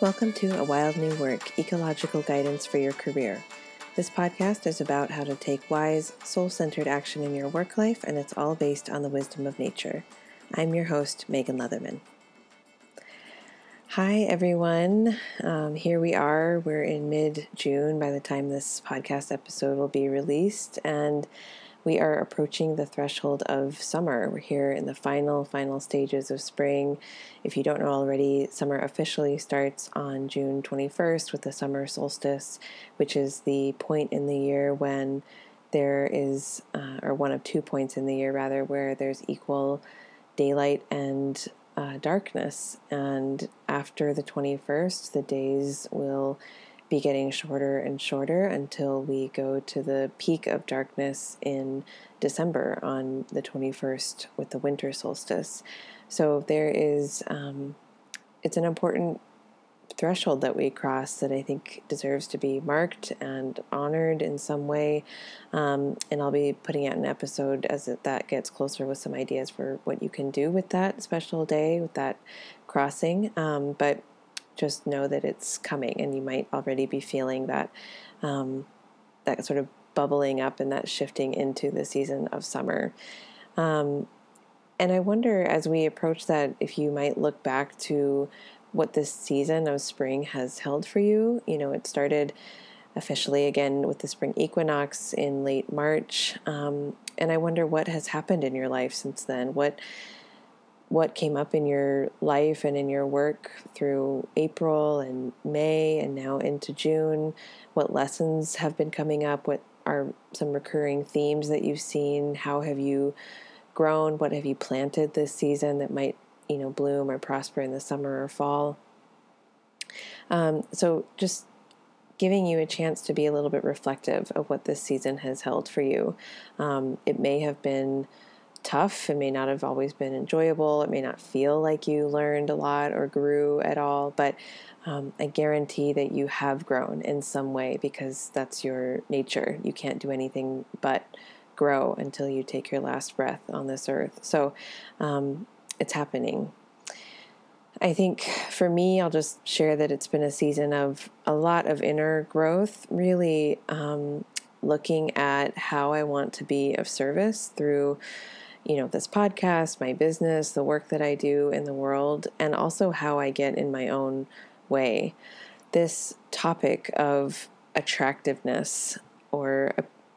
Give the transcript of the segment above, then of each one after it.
Welcome to A Wild New Work Ecological Guidance for Your Career. This podcast is about how to take wise, soul centered action in your work life, and it's all based on the wisdom of nature. I'm your host, Megan Leatherman. Hi, everyone. Um, here we are. We're in mid June by the time this podcast episode will be released, and we are approaching the threshold of summer. We're here in the final, final stages of spring. If you don't know already, summer officially starts on June 21st with the summer solstice, which is the point in the year when there is, uh, or one of two points in the year rather, where there's equal daylight and uh, darkness. And after the 21st, the days will be getting shorter and shorter until we go to the peak of darkness in December on the 21st with the winter solstice. So there is, um, it's an important threshold that we cross that I think deserves to be marked and honored in some way. Um, and I'll be putting out an episode as that gets closer with some ideas for what you can do with that special day, with that crossing. Um, but just know that it's coming, and you might already be feeling that um, that sort of bubbling up and that shifting into the season of summer. Um, and I wonder as we approach that, if you might look back to what this season of spring has held for you. You know, it started officially again with the spring equinox in late March. Um, and I wonder what has happened in your life since then. What what came up in your life and in your work through April and May and now into June, what lessons have been coming up, what are some recurring themes that you've seen, how have you grown, what have you planted this season that might, you know, bloom or prosper in the summer or fall. Um, so just giving you a chance to be a little bit reflective of what this season has held for you. Um, it may have been tough. It may not have always been enjoyable. It may not feel like you learned a lot or grew at all, but um, I guarantee that you have grown in some way because that's your nature. You can't do anything but grow until you take your last breath on this earth. So um, it's happening. I think for me, I'll just share that it's been a season of a lot of inner growth, really um, looking at how I want to be of service through you know, this podcast, my business, the work that I do in the world, and also how I get in my own way. This topic of attractiveness or,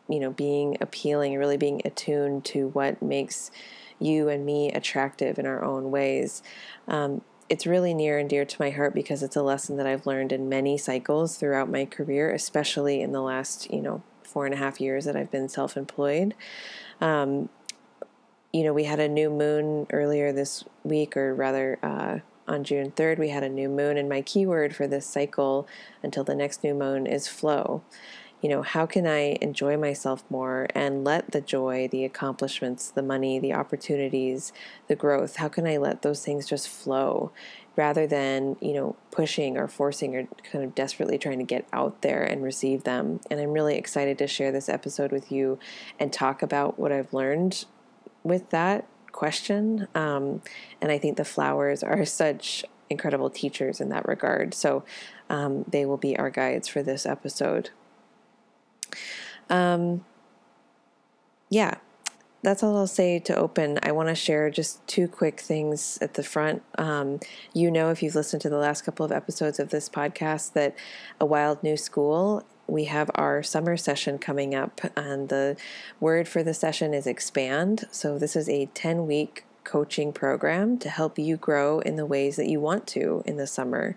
you know, being appealing, really being attuned to what makes you and me attractive in our own ways. Um, it's really near and dear to my heart because it's a lesson that I've learned in many cycles throughout my career, especially in the last, you know, four and a half years that I've been self employed. Um, you know, we had a new moon earlier this week, or rather, uh, on June 3rd, we had a new moon, and my keyword for this cycle until the next new moon is flow. You know, how can I enjoy myself more and let the joy, the accomplishments, the money, the opportunities, the growth, how can I let those things just flow rather than, you know, pushing or forcing or kind of desperately trying to get out there and receive them? And I'm really excited to share this episode with you and talk about what I've learned with that question. Um, and I think the flowers are such incredible teachers in that regard. So um, they will be our guides for this episode. Um, yeah, that's all I'll say to open. I want to share just two quick things at the front. Um, you know, if you've listened to the last couple of episodes of this podcast, that A Wild New School we have our summer session coming up, and the word for the session is expand. So, this is a 10 week coaching program to help you grow in the ways that you want to in the summer.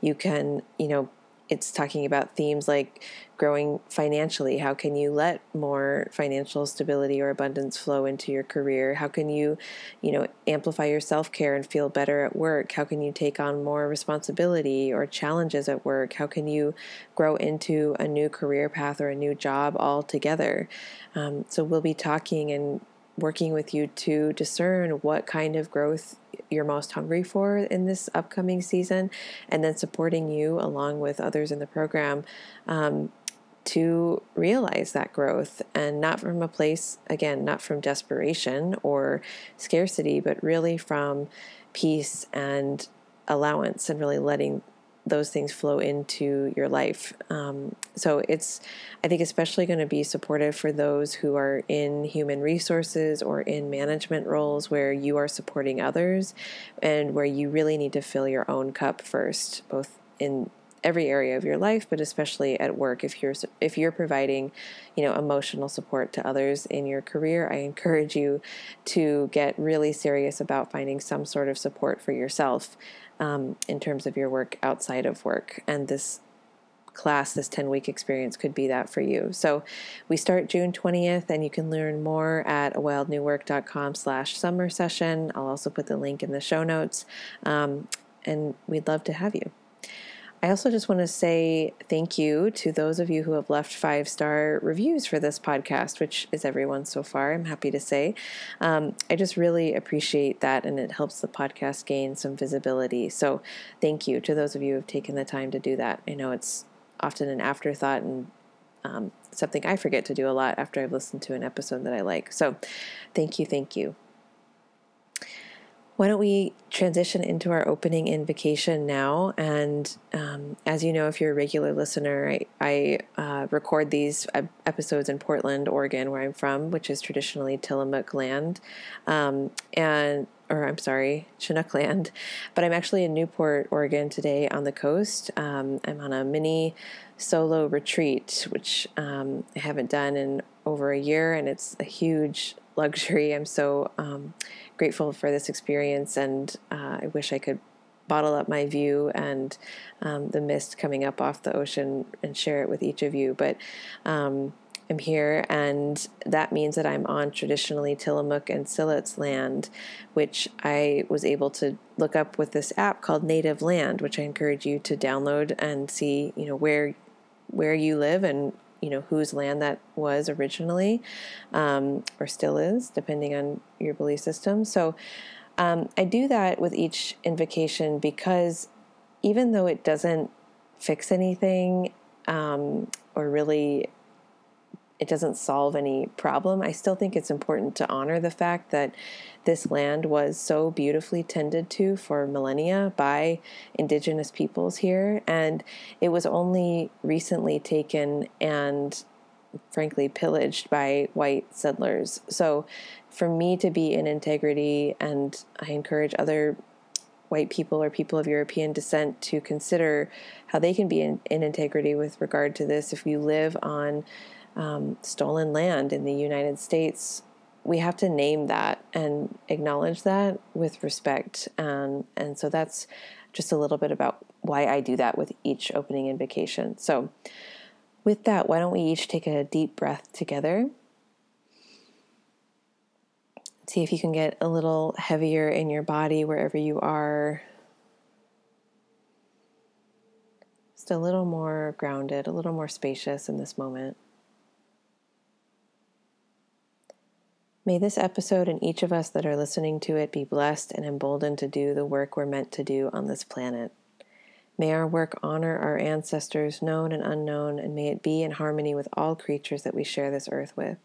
You can, you know, it's talking about themes like growing financially. How can you let more financial stability or abundance flow into your career? How can you, you know, amplify your self-care and feel better at work? How can you take on more responsibility or challenges at work? How can you grow into a new career path or a new job altogether? Um, so we'll be talking and working with you to discern what kind of growth you're most hungry for in this upcoming season, and then supporting you along with others in the program um, to realize that growth and not from a place, again, not from desperation or scarcity, but really from peace and allowance and really letting those things flow into your life. Um, so it's, I think, especially going to be supportive for those who are in human resources or in management roles where you are supporting others and where you really need to fill your own cup first, both in every area of your life, but especially at work. If you're if you're providing, you know, emotional support to others in your career, I encourage you to get really serious about finding some sort of support for yourself um, in terms of your work outside of work. And this class, this 10 week experience could be that for you. So we start June 20th and you can learn more at awildnewwork.com slash summer session. I'll also put the link in the show notes. Um, and we'd love to have you. I also just want to say thank you to those of you who have left five star reviews for this podcast, which is everyone so far, I'm happy to say. Um, I just really appreciate that, and it helps the podcast gain some visibility. So, thank you to those of you who have taken the time to do that. I know it's often an afterthought and um, something I forget to do a lot after I've listened to an episode that I like. So, thank you, thank you. Why don't we transition into our opening invocation now? And um, as you know, if you're a regular listener, I, I uh, record these episodes in Portland, Oregon, where I'm from, which is traditionally Tillamook land. Um, and or I'm sorry, Chinook land, but I'm actually in Newport, Oregon today on the coast. Um, I'm on a mini solo retreat, which um, I haven't done in over a year, and it's a huge luxury. I'm so um, grateful for this experience, and uh, I wish I could bottle up my view and um, the mist coming up off the ocean and share it with each of you. But um, I'm here, and that means that I'm on traditionally Tillamook and Siletz land, which I was able to look up with this app called Native Land, which I encourage you to download and see, you know, where where you live and you know whose land that was originally um, or still is depending on your belief system. So um, i do that with each invocation because even though it doesn't fix anything um, or really it doesn't solve any problem, I still think it's important to honor the fact that this land was so beautifully tended to for millennia by indigenous peoples here. And it was only recently taken and, frankly, pillaged by white settlers. So, for me to be in integrity, and I encourage other white people or people of European descent to consider how they can be in, in integrity with regard to this if you live on um, stolen land in the United States, we have to name that and acknowledge that with respect. And, and so that's just a little bit about why I do that with each opening invocation. So, with that, why don't we each take a deep breath together? See if you can get a little heavier in your body wherever you are. Just a little more grounded, a little more spacious in this moment. May this episode and each of us that are listening to it be blessed and emboldened to do the work we're meant to do on this planet. May our work honor our ancestors, known and unknown, and may it be in harmony with all creatures that we share this earth with.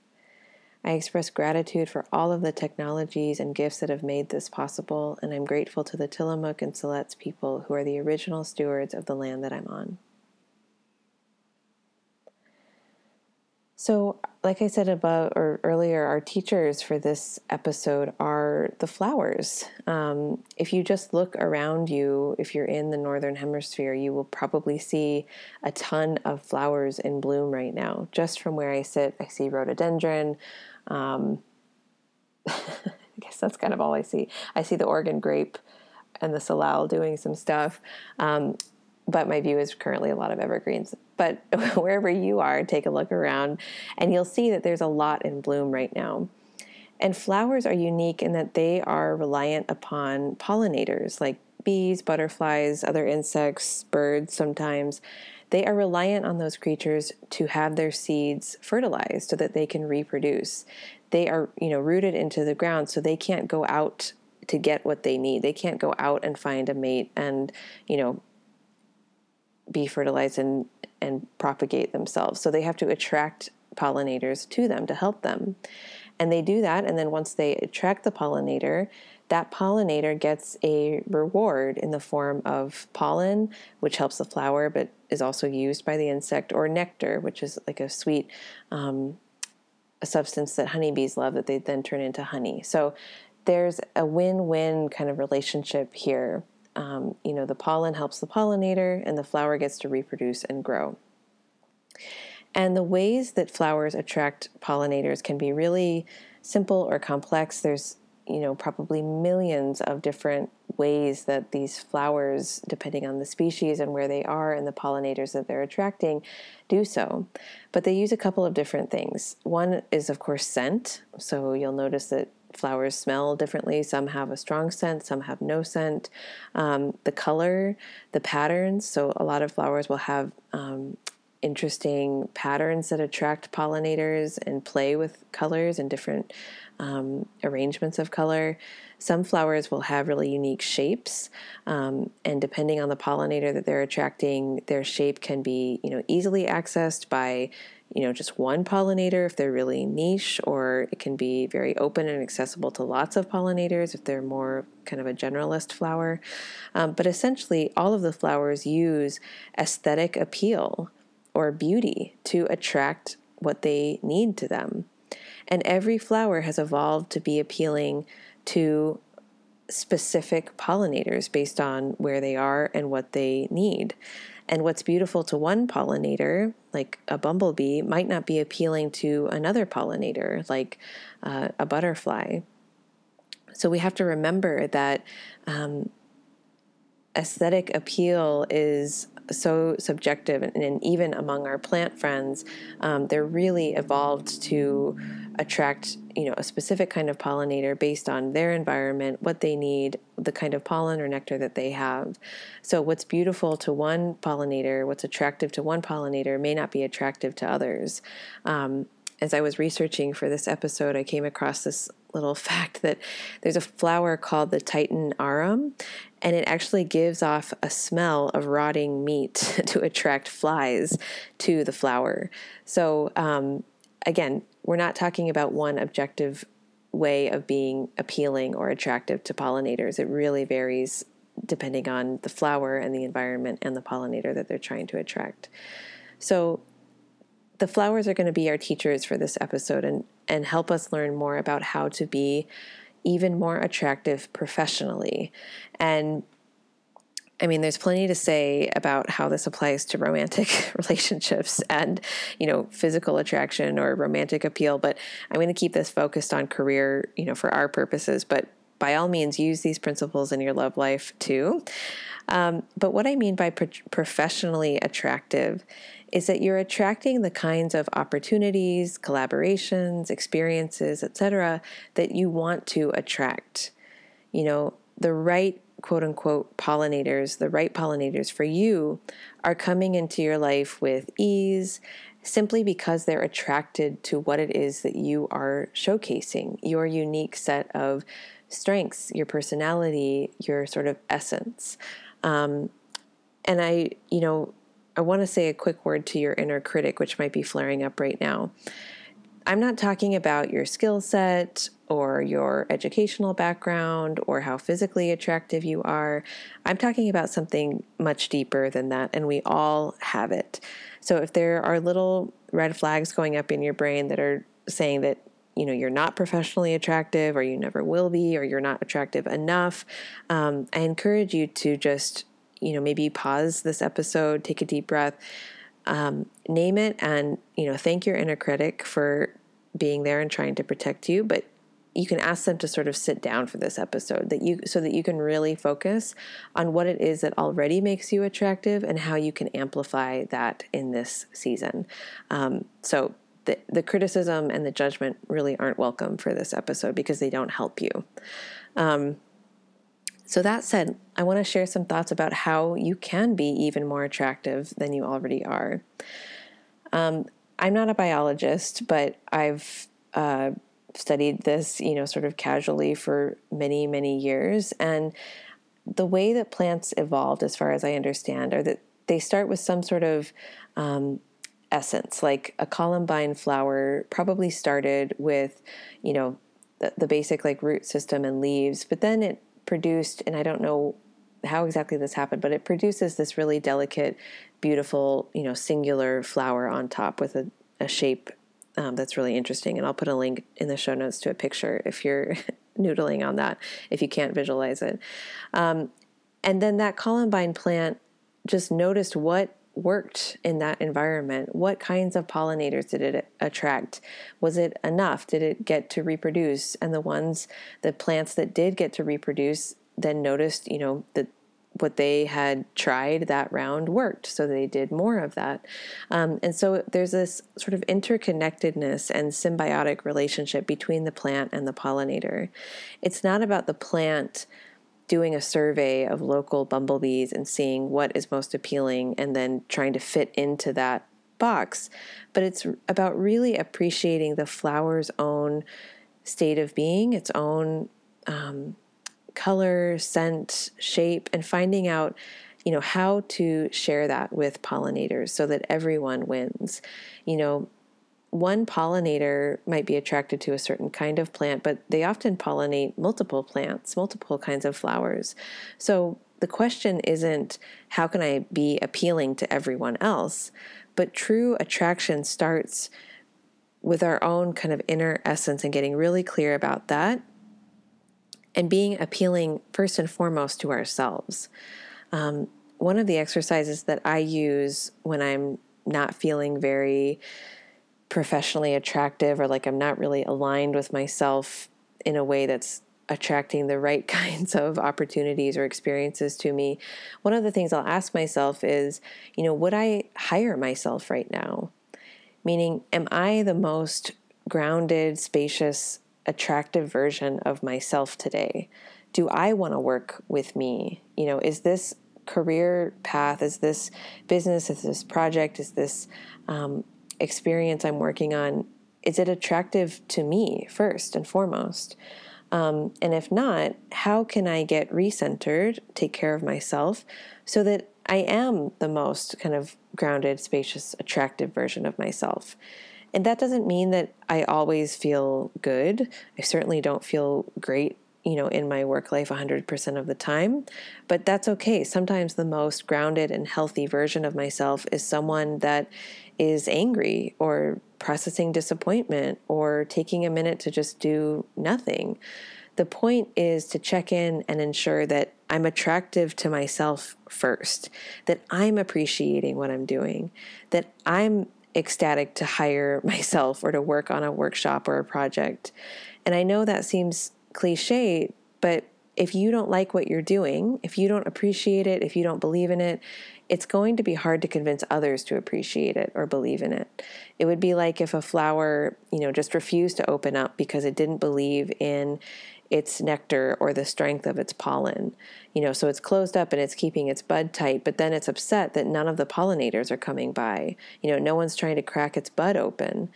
I express gratitude for all of the technologies and gifts that have made this possible, and I'm grateful to the Tillamook and Siletz people who are the original stewards of the land that I'm on. So, like I said above or earlier, our teachers for this episode are the flowers. Um, if you just look around you, if you're in the northern hemisphere, you will probably see a ton of flowers in bloom right now. Just from where I sit, I see rhododendron. Um, I guess that's kind of all I see. I see the Oregon grape and the salal doing some stuff. Um, but my view is currently a lot of evergreens. But wherever you are, take a look around and you'll see that there's a lot in bloom right now. And flowers are unique in that they are reliant upon pollinators like bees, butterflies, other insects, birds sometimes. They are reliant on those creatures to have their seeds fertilized so that they can reproduce. They are, you know, rooted into the ground so they can't go out to get what they need. They can't go out and find a mate and, you know, be fertilized and, and propagate themselves. So they have to attract pollinators to them to help them. And they do that. And then once they attract the pollinator, that pollinator gets a reward in the form of pollen, which helps the flower but is also used by the insect, or nectar, which is like a sweet um, a substance that honeybees love that they then turn into honey. So there's a win win kind of relationship here. Um, you know, the pollen helps the pollinator, and the flower gets to reproduce and grow. And the ways that flowers attract pollinators can be really simple or complex. There's, you know, probably millions of different ways that these flowers, depending on the species and where they are and the pollinators that they're attracting, do so. But they use a couple of different things. One is, of course, scent. So you'll notice that flowers smell differently. Some have a strong scent, some have no scent. Um, the color, the patterns. So a lot of flowers will have um, interesting patterns that attract pollinators and play with colors and different um, arrangements of color. Some flowers will have really unique shapes, um, and depending on the pollinator that they're attracting, their shape can be you know easily accessed by you know just one pollinator if they're really niche, or it can be very open and accessible to lots of pollinators if they're more kind of a generalist flower. Um, but essentially, all of the flowers use aesthetic appeal or beauty to attract what they need to them. And every flower has evolved to be appealing to specific pollinators based on where they are and what they need. And what's beautiful to one pollinator, like a bumblebee, might not be appealing to another pollinator, like uh, a butterfly. So we have to remember that um, aesthetic appeal is so subjective, and, and even among our plant friends, um, they're really evolved to attract you know a specific kind of pollinator based on their environment, what they need, the kind of pollen or nectar that they have. So what's beautiful to one pollinator, what's attractive to one pollinator, may not be attractive to others. Um, as I was researching for this episode, I came across this little fact that there's a flower called the Titan arum, and it actually gives off a smell of rotting meat to attract flies to the flower. So, um, again, we're not talking about one objective way of being appealing or attractive to pollinators. It really varies depending on the flower and the environment and the pollinator that they're trying to attract. So, the flowers are going to be our teachers for this episode and, and help us learn more about how to be even more attractive professionally. And I mean, there's plenty to say about how this applies to romantic relationships and, you know, physical attraction or romantic appeal, but I'm going to keep this focused on career, you know, for our purposes. But by all means, use these principles in your love life too. Um, but what I mean by pro- professionally attractive is that you're attracting the kinds of opportunities, collaborations, experiences, etc., that you want to attract. You know, the right quote unquote pollinators, the right pollinators for you, are coming into your life with ease simply because they're attracted to what it is that you are showcasing, your unique set of strengths, your personality, your sort of essence. Um, and I, you know, I want to say a quick word to your inner critic, which might be flaring up right now. I'm not talking about your skill set or your educational background or how physically attractive you are. I'm talking about something much deeper than that, and we all have it. So if there are little red flags going up in your brain that are saying that you know you're not professionally attractive or you never will be or you're not attractive enough um, i encourage you to just you know, maybe pause this episode, take a deep breath, um, name it, and, you know, thank your inner critic for being there and trying to protect you. But you can ask them to sort of sit down for this episode that you so that you can really focus on what it is that already makes you attractive and how you can amplify that in this season. Um, so the, the criticism and the judgment really aren't welcome for this episode because they don't help you. Um, so, that said, I want to share some thoughts about how you can be even more attractive than you already are. Um, I'm not a biologist, but I've uh, studied this, you know, sort of casually for many, many years. And the way that plants evolved, as far as I understand, are that they start with some sort of um, essence, like a columbine flower probably started with, you know, the, the basic like root system and leaves, but then it produced, and I don't know how exactly this happened, but it produces this really delicate, beautiful, you know, singular flower on top with a, a shape um, that's really interesting. And I'll put a link in the show notes to a picture if you're noodling on that, if you can't visualize it. Um, and then that columbine plant just noticed what worked in that environment? What kinds of pollinators did it attract? Was it enough? Did it get to reproduce? And the ones, the plants that did get to reproduce, then noticed, you know, that what they had tried that round worked. So they did more of that. Um, and so there's this sort of interconnectedness and symbiotic relationship between the plant and the pollinator. It's not about the plant doing a survey of local bumblebees and seeing what is most appealing and then trying to fit into that box. But it's about really appreciating the flower's own state of being, its own um, color, scent, shape, and finding out, you know, how to share that with pollinators so that everyone wins. You know, one pollinator might be attracted to a certain kind of plant, but they often pollinate multiple plants, multiple kinds of flowers. So the question isn't how can I be appealing to everyone else, but true attraction starts with our own kind of inner essence and getting really clear about that and being appealing first and foremost to ourselves. Um, one of the exercises that I use when I'm not feeling very professionally attractive or like I'm not really aligned with myself in a way that's attracting the right kinds of opportunities or experiences to me, one of the things I'll ask myself is, you know, would I hire myself right now? Meaning, am I the most grounded, spacious, attractive version of myself today? Do I want to work with me? You know, is this career path, is this business, is this project, is this um, experience I'm working on, is it attractive to me first and foremost? Um, and if not, how can I get recentered, take care of myself, so that I am the most kind of grounded, spacious, attractive version of myself? And that doesn't mean that I always feel good. I certainly don't feel great, you know, in my work life 100% of the time, but that's okay. Sometimes the most grounded and healthy version of myself is someone that is angry or processing disappointment or taking a minute to just do nothing. The point is to check in and ensure that I'm attractive to myself first, that I'm appreciating what I'm doing, that I'm ecstatic to hire myself or to work on a workshop or a project. And I know that seems cliche, but if you don't like what you're doing, if you don't appreciate it, if you don't believe in it, it's going to be hard to convince others to appreciate it or believe in it. It would be like if a flower, you know, just refused to open up because it didn't believe in its nectar or the strength of its pollen. You know, so it's closed up and it's keeping its bud tight, but then it's upset that none of the pollinators are coming by. You know, no one's trying to crack its bud open,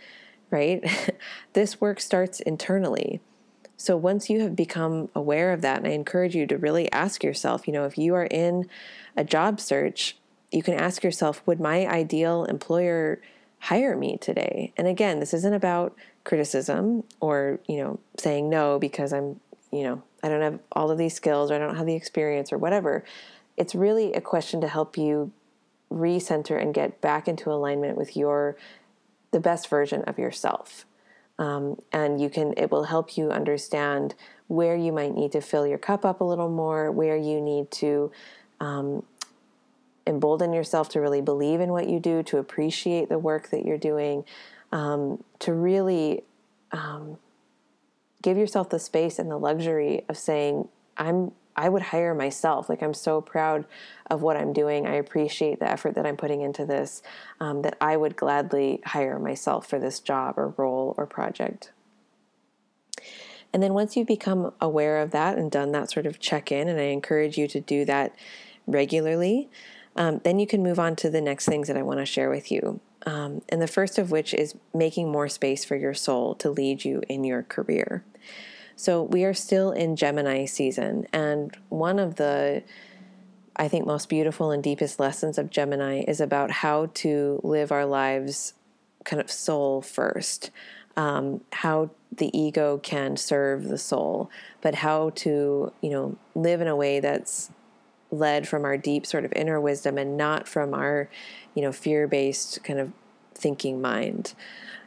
right? this work starts internally. So once you have become aware of that, and I encourage you to really ask yourself, you know, if you are in a job search, you can ask yourself, would my ideal employer hire me today? And again, this isn't about criticism or, you know, saying no because I'm you know, I don't have all of these skills or I don't have the experience or whatever. It's really a question to help you recenter and get back into alignment with your the best version of yourself. Um, and you can it will help you understand where you might need to fill your cup up a little more, where you need to um, embolden yourself to really believe in what you do, to appreciate the work that you're doing, um, to really um, give yourself the space and the luxury of saying, I'm I would hire myself. Like, I'm so proud of what I'm doing. I appreciate the effort that I'm putting into this, um, that I would gladly hire myself for this job or role or project. And then once you've become aware of that and done that sort of check in, and I encourage you to do that regularly, um, then you can move on to the next things that I want to share with you. Um, and the first of which is making more space for your soul to lead you in your career. So we are still in Gemini season, and one of the I think most beautiful and deepest lessons of Gemini is about how to live our lives kind of soul first, um, how the ego can serve the soul, but how to, you know, live in a way that's led from our deep sort of inner wisdom and not from our, you know, fear based kind of thinking mind.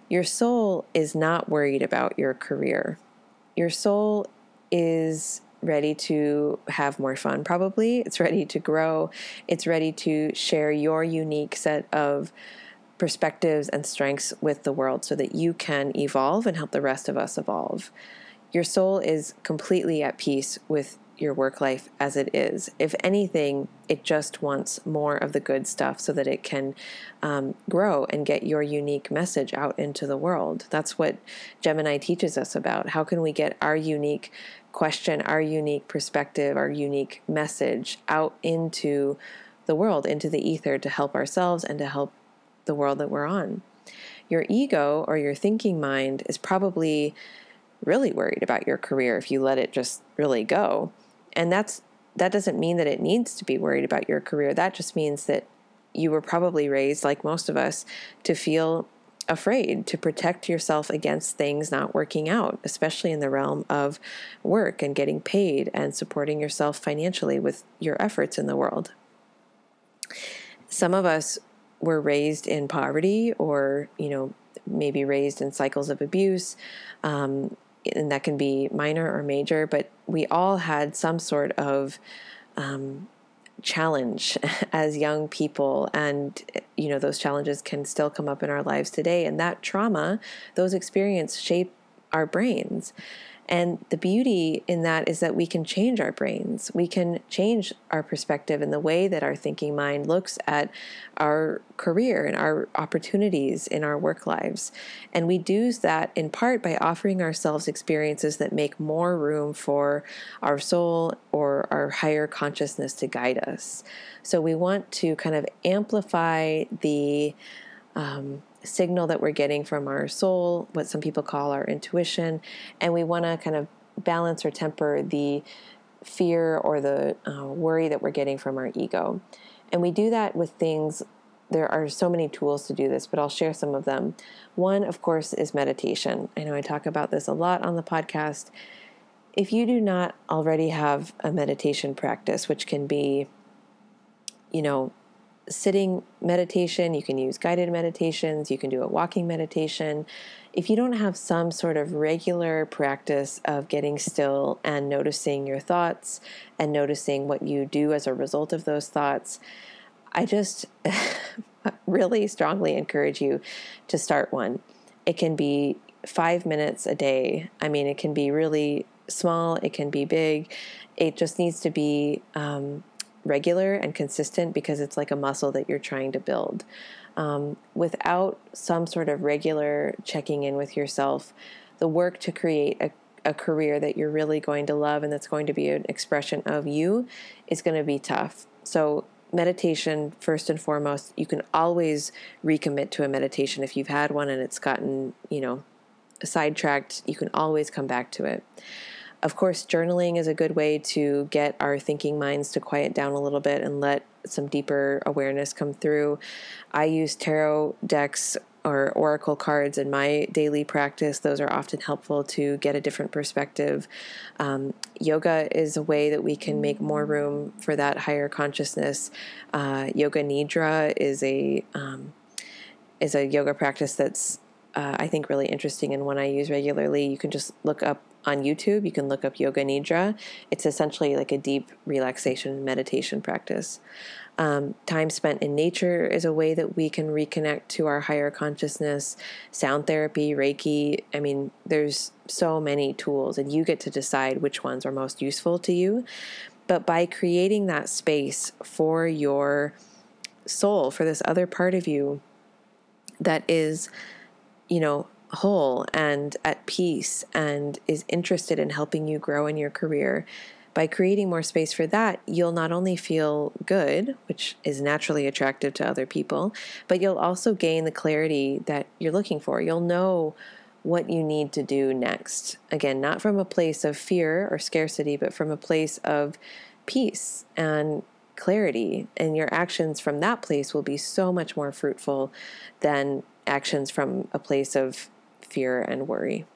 Your soul is not worried about your career. Your soul is ready to have more fun, probably. It's ready to grow. It's ready to share your unique set of perspectives and strengths with the world so that you can evolve and help the rest of us evolve. Your soul is completely at peace with your work life as it is. If anything, it just wants more of the good stuff so that it can um, grow and get your unique message out into the world. That's what Gemini teaches us about. How can we get our unique question, our unique perspective, our unique message out into the world, into the ether to help ourselves and to help the world that we're on? Your ego or your thinking mind is probably really worried about your career if you let it just really go and that's that doesn't mean that it needs to be worried about your career. That just means that you were probably raised, like most of us, to feel afraid to protect yourself against things not working out, especially in the realm of work and getting paid and supporting yourself financially with your efforts in the world. Some of us were raised in poverty or, you know, maybe raised in cycles of abuse. Um, and that can be minor or major, but we all had some sort of um, challenge as young people. And you know those challenges can still come up in our lives today. And that trauma those experiences shape our brains and the beauty in that is that we can change our brains. We can change our perspective and the way that our thinking mind looks at our career and our opportunities in our work lives. And we do that in part by offering ourselves experiences that make more room for our soul or our higher consciousness to guide us. So we want to kind of amplify the um, signal that we're getting from our soul, what some people call our intuition, and we want to kind of balance or temper the fear or the uh, worry that we're getting from our ego. And we do that with things. There are so many tools to do this, but I'll share some of them. One, of course, is meditation. I know I talk about this a lot on the podcast. If you do not already have a meditation practice, which can be, you know, sitting meditation, you can use guided meditations, you can do a walking meditation. If you don't have some sort of regular practice of getting still and noticing your thoughts and noticing what you do as a result of those thoughts, I just really strongly encourage you to start one. It can be five minutes a day. I mean, it can be really small, it can be big. It just needs to be um, regular and consistent because it's like a muscle that you're trying to build. Um, without some sort of regular checking in with yourself, the work to create a, a career that you're really going to love and that's going to be an expression of you is going to be tough. So, meditation, first and foremost, you can always recommit to a meditation. If you've had one and it's gotten, you know, sidetracked, you can always come back to it. Of course, journaling is a good way to get our thinking minds to quiet down a little bit and let some deeper awareness come through. I use tarot decks or oracle cards in my daily practice. Those are often helpful to get a different perspective. Um, yoga is a way that we can make more room for that higher consciousness. Uh, yoga nidra is a um, is a yoga practice that's uh, I think really interesting and one I use regularly. You can just look up on YouTube. You can look up Yoga Nidra. It's essentially like a deep relaxation meditation practice. Um, time spent in nature is a way that we can reconnect to our higher consciousness. Sound therapy, Reiki. I mean, there's so many tools, and you get to decide which ones are most useful to you. But by creating that space for your soul, for this other part of you that is, you know, whole and at peace and is interested in helping you grow in your career, by creating more space for that, you'll not only feel good, which is naturally attractive to other people, but you'll also gain the clarity that you're looking for. You'll know what you need to do next. Again, not from a place of fear or scarcity, but from a place of peace and clarity. And your actions from that place will be so much more fruitful than actions from a place of fear and worry.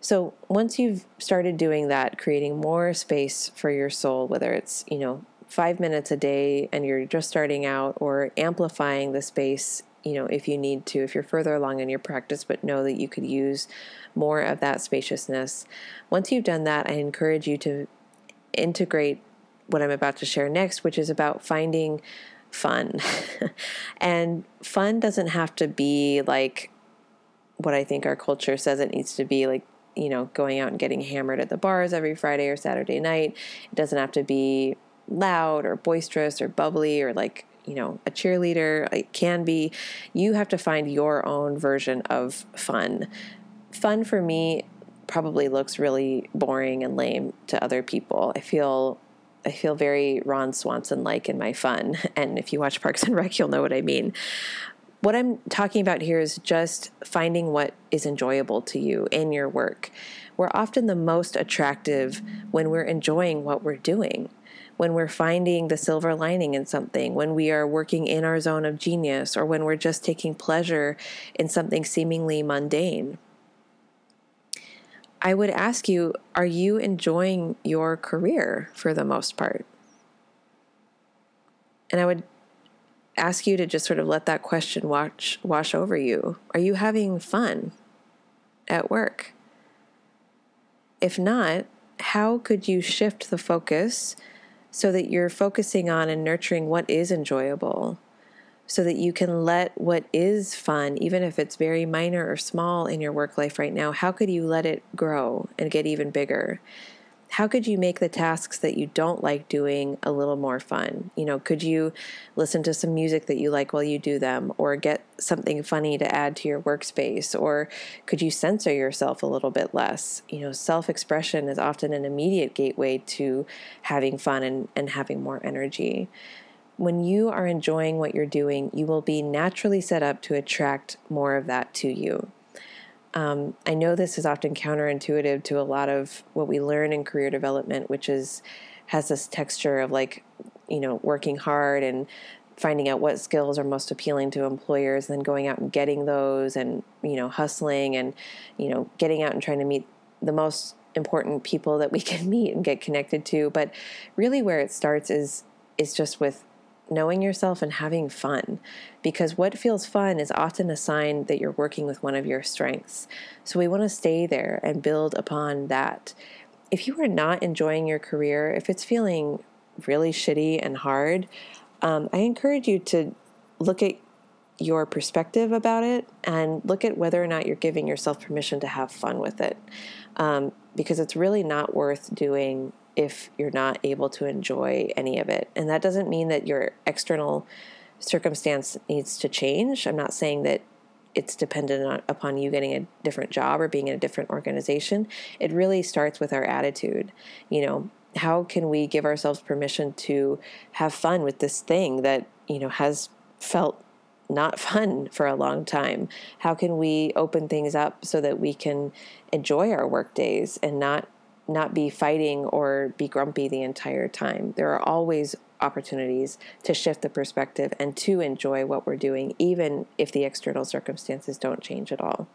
So once you've started doing that, creating more space for your soul, whether it's, you know, five minutes a day and you're just starting out, or amplifying the space, you know, if you need to, if you're further along in your practice, but know that you could use more of that spaciousness. Once you've done that, I encourage you to integrate what I'm about to share next, which is about finding fun. and fun doesn't have to be like what I think our culture says it needs to be like you know, going out and getting hammered at the bars every Friday or Saturday night. It doesn't have to be loud or boisterous or bubbly or like, you know, a cheerleader. It can be. You have to find your own version of fun. Fun for me probably looks really boring and lame to other people. I feel I feel very Ron Swanson like in my fun. And if you watch Parks and Rec, you'll know what I mean. What I'm talking about here is just finding what is enjoyable to you in your work. We're often the most attractive when we're enjoying what we're doing, when we're finding the silver lining in something, when we are working in our zone of genius, or when we're just taking pleasure in something seemingly mundane. I would ask you are you enjoying your career for the most part? And I would ask you to just sort of let that question wash wash over you. Are you having fun at work? If not, how could you shift the focus so that you're focusing on and nurturing what is enjoyable? So that you can let what is fun, even if it's very minor or small in your work life right now, how could you let it grow and get even bigger? How could you make the tasks that you don't like doing a little more fun? You know, could you listen to some music that you like while you do them, or get something funny to add to your workspace, or could you censor yourself a little bit less? You know, self expression is often an immediate gateway to having fun and, and having more energy. When you are enjoying what you're doing, you will be naturally set up to attract more of that to you. Um, I know this is often counterintuitive to a lot of what we learn in career development, which is has this texture of like, you know, working hard and finding out what skills are most appealing to employers, and then going out and getting those, and you know, hustling and you know, getting out and trying to meet the most important people that we can meet and get connected to. But really, where it starts is is just with knowing yourself and having fun because what feels fun is often a sign that you're working with one of your strengths. So we want to stay there and build upon that. If you are not enjoying your career, if it's feeling really shitty and hard, um, I encourage you to look at your perspective about it and look at whether or not you're giving yourself permission to have fun with it. Um, because it's really not worth doing if you're not able to enjoy any of it. And that doesn't mean that your external circumstance needs to change. I'm not saying that it's dependent on, upon you getting a different job or being in a different organization. It really starts with our attitude. You know, how can we give ourselves permission to have fun with this thing that, you know, has felt not fun for a long time? How can we open things up so that we can enjoy our work days and not not be fighting or be grumpy the entire time. There are always opportunities to shift the perspective and to enjoy what we're doing, even if the external circumstances don't change at all.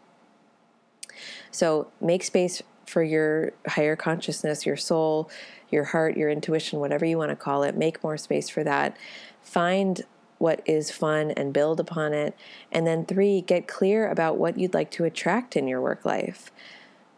So make space for your higher consciousness, your soul, your heart, your intuition, whatever you want to call it. Make more space for that. Find what is fun and build upon it. And then, three, get clear about what you'd like to attract in your work life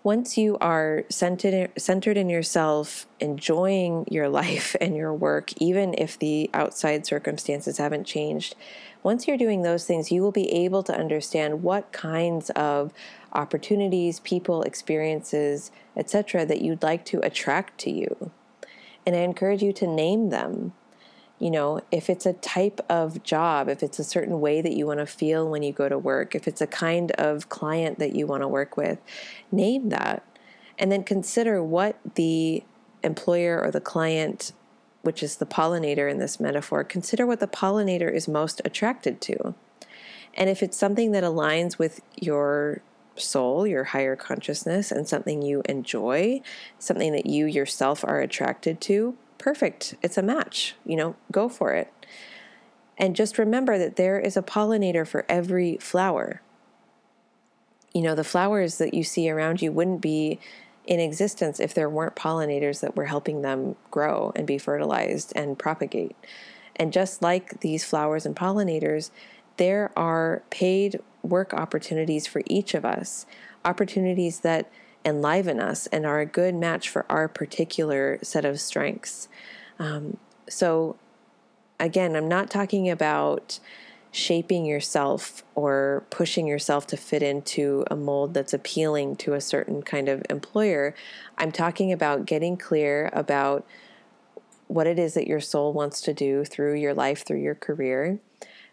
once you are centered centered in yourself, enjoying your life and your work, even if the outside circumstances haven't changed, once you're doing those things, you will be able to understand what kinds of opportunities, people, experiences, etc., that you'd like to attract to you. And I encourage you to name them you know, if it's a type of job, if it's a certain way that you want to feel when you go to work, if it's a kind of client that you want to work with, name that. And then consider what the employer or the client, which is the pollinator in this metaphor, consider what the pollinator is most attracted to. And if it's something that aligns with your soul, your higher consciousness, and something you enjoy, something that you yourself are attracted to, perfect. It's a match. You know, go for it. And just remember that there is a pollinator for every flower. You know, the flowers that you see around you wouldn't be in existence if there weren't pollinators that were helping them grow and be fertilized and propagate. And just like these flowers and pollinators, there are paid work opportunities for each of us, opportunities that enliven us and are a good match for our particular set of strengths. Um, so, again, I'm not talking about shaping yourself or pushing yourself to fit into a mold that's appealing to a certain kind of employer. I'm talking about getting clear about what it is that your soul wants to do through your life, through your career,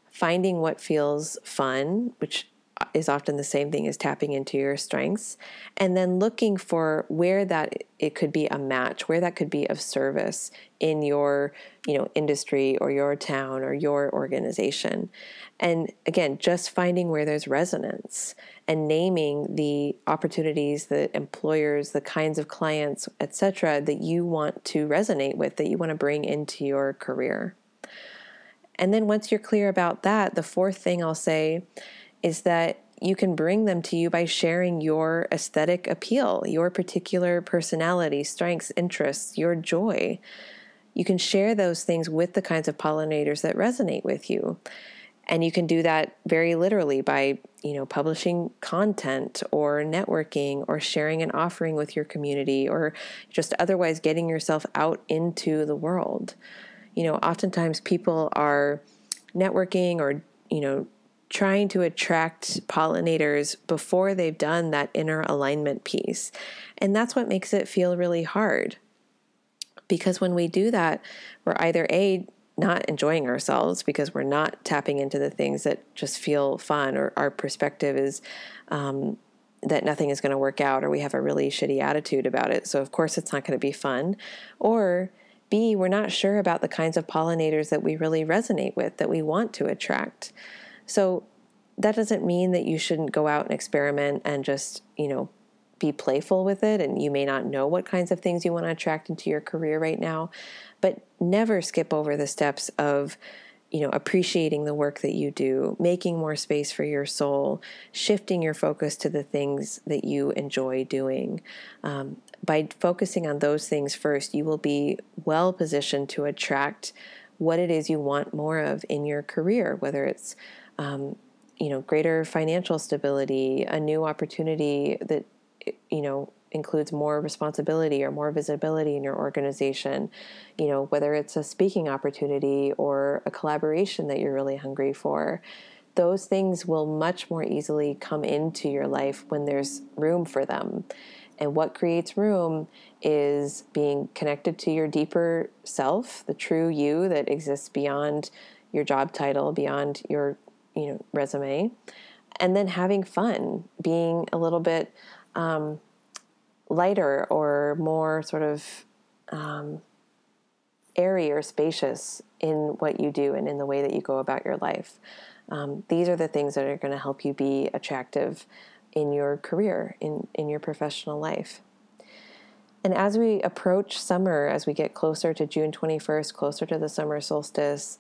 finding what feels fun, which is often the same thing as tapping into your strengths and then looking for where that it could be a match where that could be of service in your you know industry or your town or your organization. And again just finding where there's resonance and naming the opportunities the employers the kinds of clients etc that you want to resonate with that you want to bring into your career. And then once you're clear about that the fourth thing i'll say is that you can bring them to you by sharing your aesthetic appeal, your particular personality, strengths, interests, your joy. You can share those things with the kinds of pollinators that resonate with you. And you can do that very literally by, you know, publishing content or networking or sharing an offering with your community or just otherwise getting yourself out into the world. You know, oftentimes people are networking or, you know, trying to attract pollinators before they've done that inner alignment piece. And that's what makes it feel really hard. Because when we do that, we're either A, not enjoying ourselves because we're not tapping into the things that just feel fun, or our perspective is um, that nothing is going to work out, or we have a really shitty attitude about it. So, of course, it's not going to be fun. Or B, we're not sure about the kinds of pollinators that we really resonate with, that we want to attract. So that doesn't mean that you shouldn't go out and experiment and just, you know, be playful with it. And you may not know what kinds of things you want to attract into your career right now, but never skip over the steps of, you know, appreciating the work that you do, making more space for your soul, shifting your focus to the things that you enjoy doing. Um, by focusing on those things first, you will be well positioned to attract what it is you want more of in your career, whether it's um, you know greater financial stability, a new opportunity that you know includes more responsibility or more visibility in your organization. You know whether it's a speaking opportunity or a collaboration that you're really hungry for. Those things will much more easily come into your life when there's room for them. And what creates room is being connected to your deeper self, the true you that exists beyond your job title, beyond your you know resume. And then having fun being a little bit um, lighter or more sort of um, airy or spacious in what you do and in the way that you go about your life. Um, these are the things that are going to help you be attractive in your career in, in your professional life. And as we approach summer as we get closer to june 21st closer to the summer solstice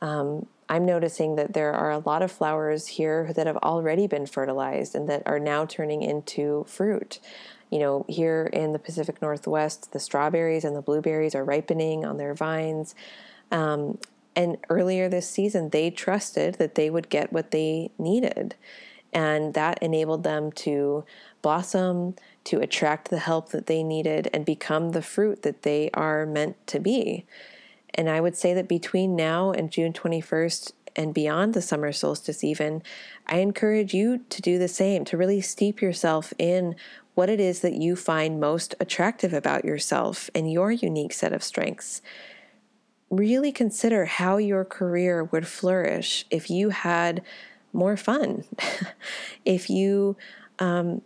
um, I'm noticing that there are a lot of flowers here that have already been fertilized and that are now turning into fruit. You know, here in the Pacific Northwest, the strawberries and the blueberries are ripening on their vines. Um, and earlier this season, they trusted that they would get what they needed. And that enabled them to blossom, to attract the help that they needed, and become the fruit that they are meant to be. And I would say that between now and June 21st and beyond the summer solstice, even, I encourage you to do the same, to really steep yourself in what it is that you find most attractive about yourself and your unique set of strengths. Really consider how your career would flourish if you had more fun, if you um,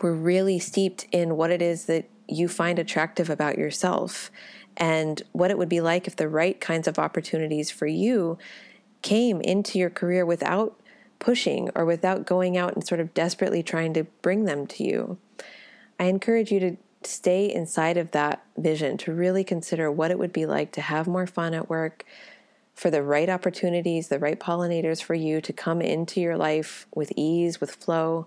were really steeped in what it is that you find attractive about yourself and what it would be like if the right kinds of opportunities for you came into your career without pushing or without going out and sort of desperately trying to bring them to you. I encourage you to stay inside of that vision, to really consider what it would be like to have more fun at work, for the right opportunities, the right pollinators for you to come into your life with ease, with flow,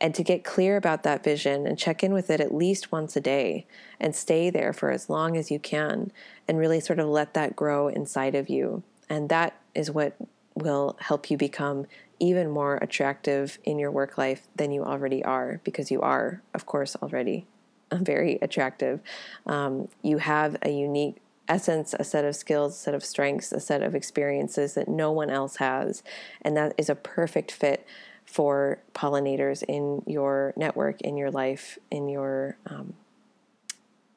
and to get clear about that vision and check in with it at least once a day and stay there for as long as you can and really sort of let that grow inside of you. And that is what will help you become even more attractive in your work life than you already are, because you are, of course, already very attractive. Um, you have a unique essence, a set of skills, a set of strengths, a set of experiences that no one else has. And that is a perfect fit for pollinators in your network, in your life, in your um,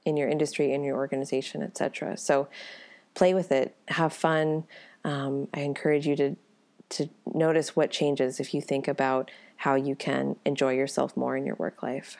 in your industry, in your organization, etc. So play with it, have fun. Um, I encourage you to to notice what changes if you think about how you can enjoy yourself more in your work life.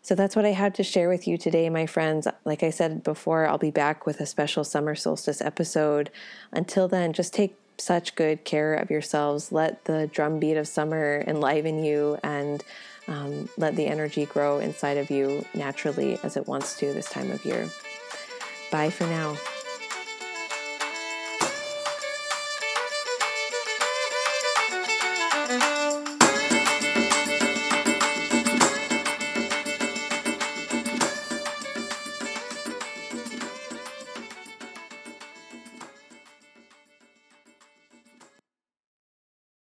So that's what I had to share with you today, my friends. Like I said before, I'll be back with a special summer solstice episode. Until then, just take such good care of yourselves. Let the drumbeat of summer enliven you and um, let the energy grow inside of you naturally as it wants to this time of year. Bye for now.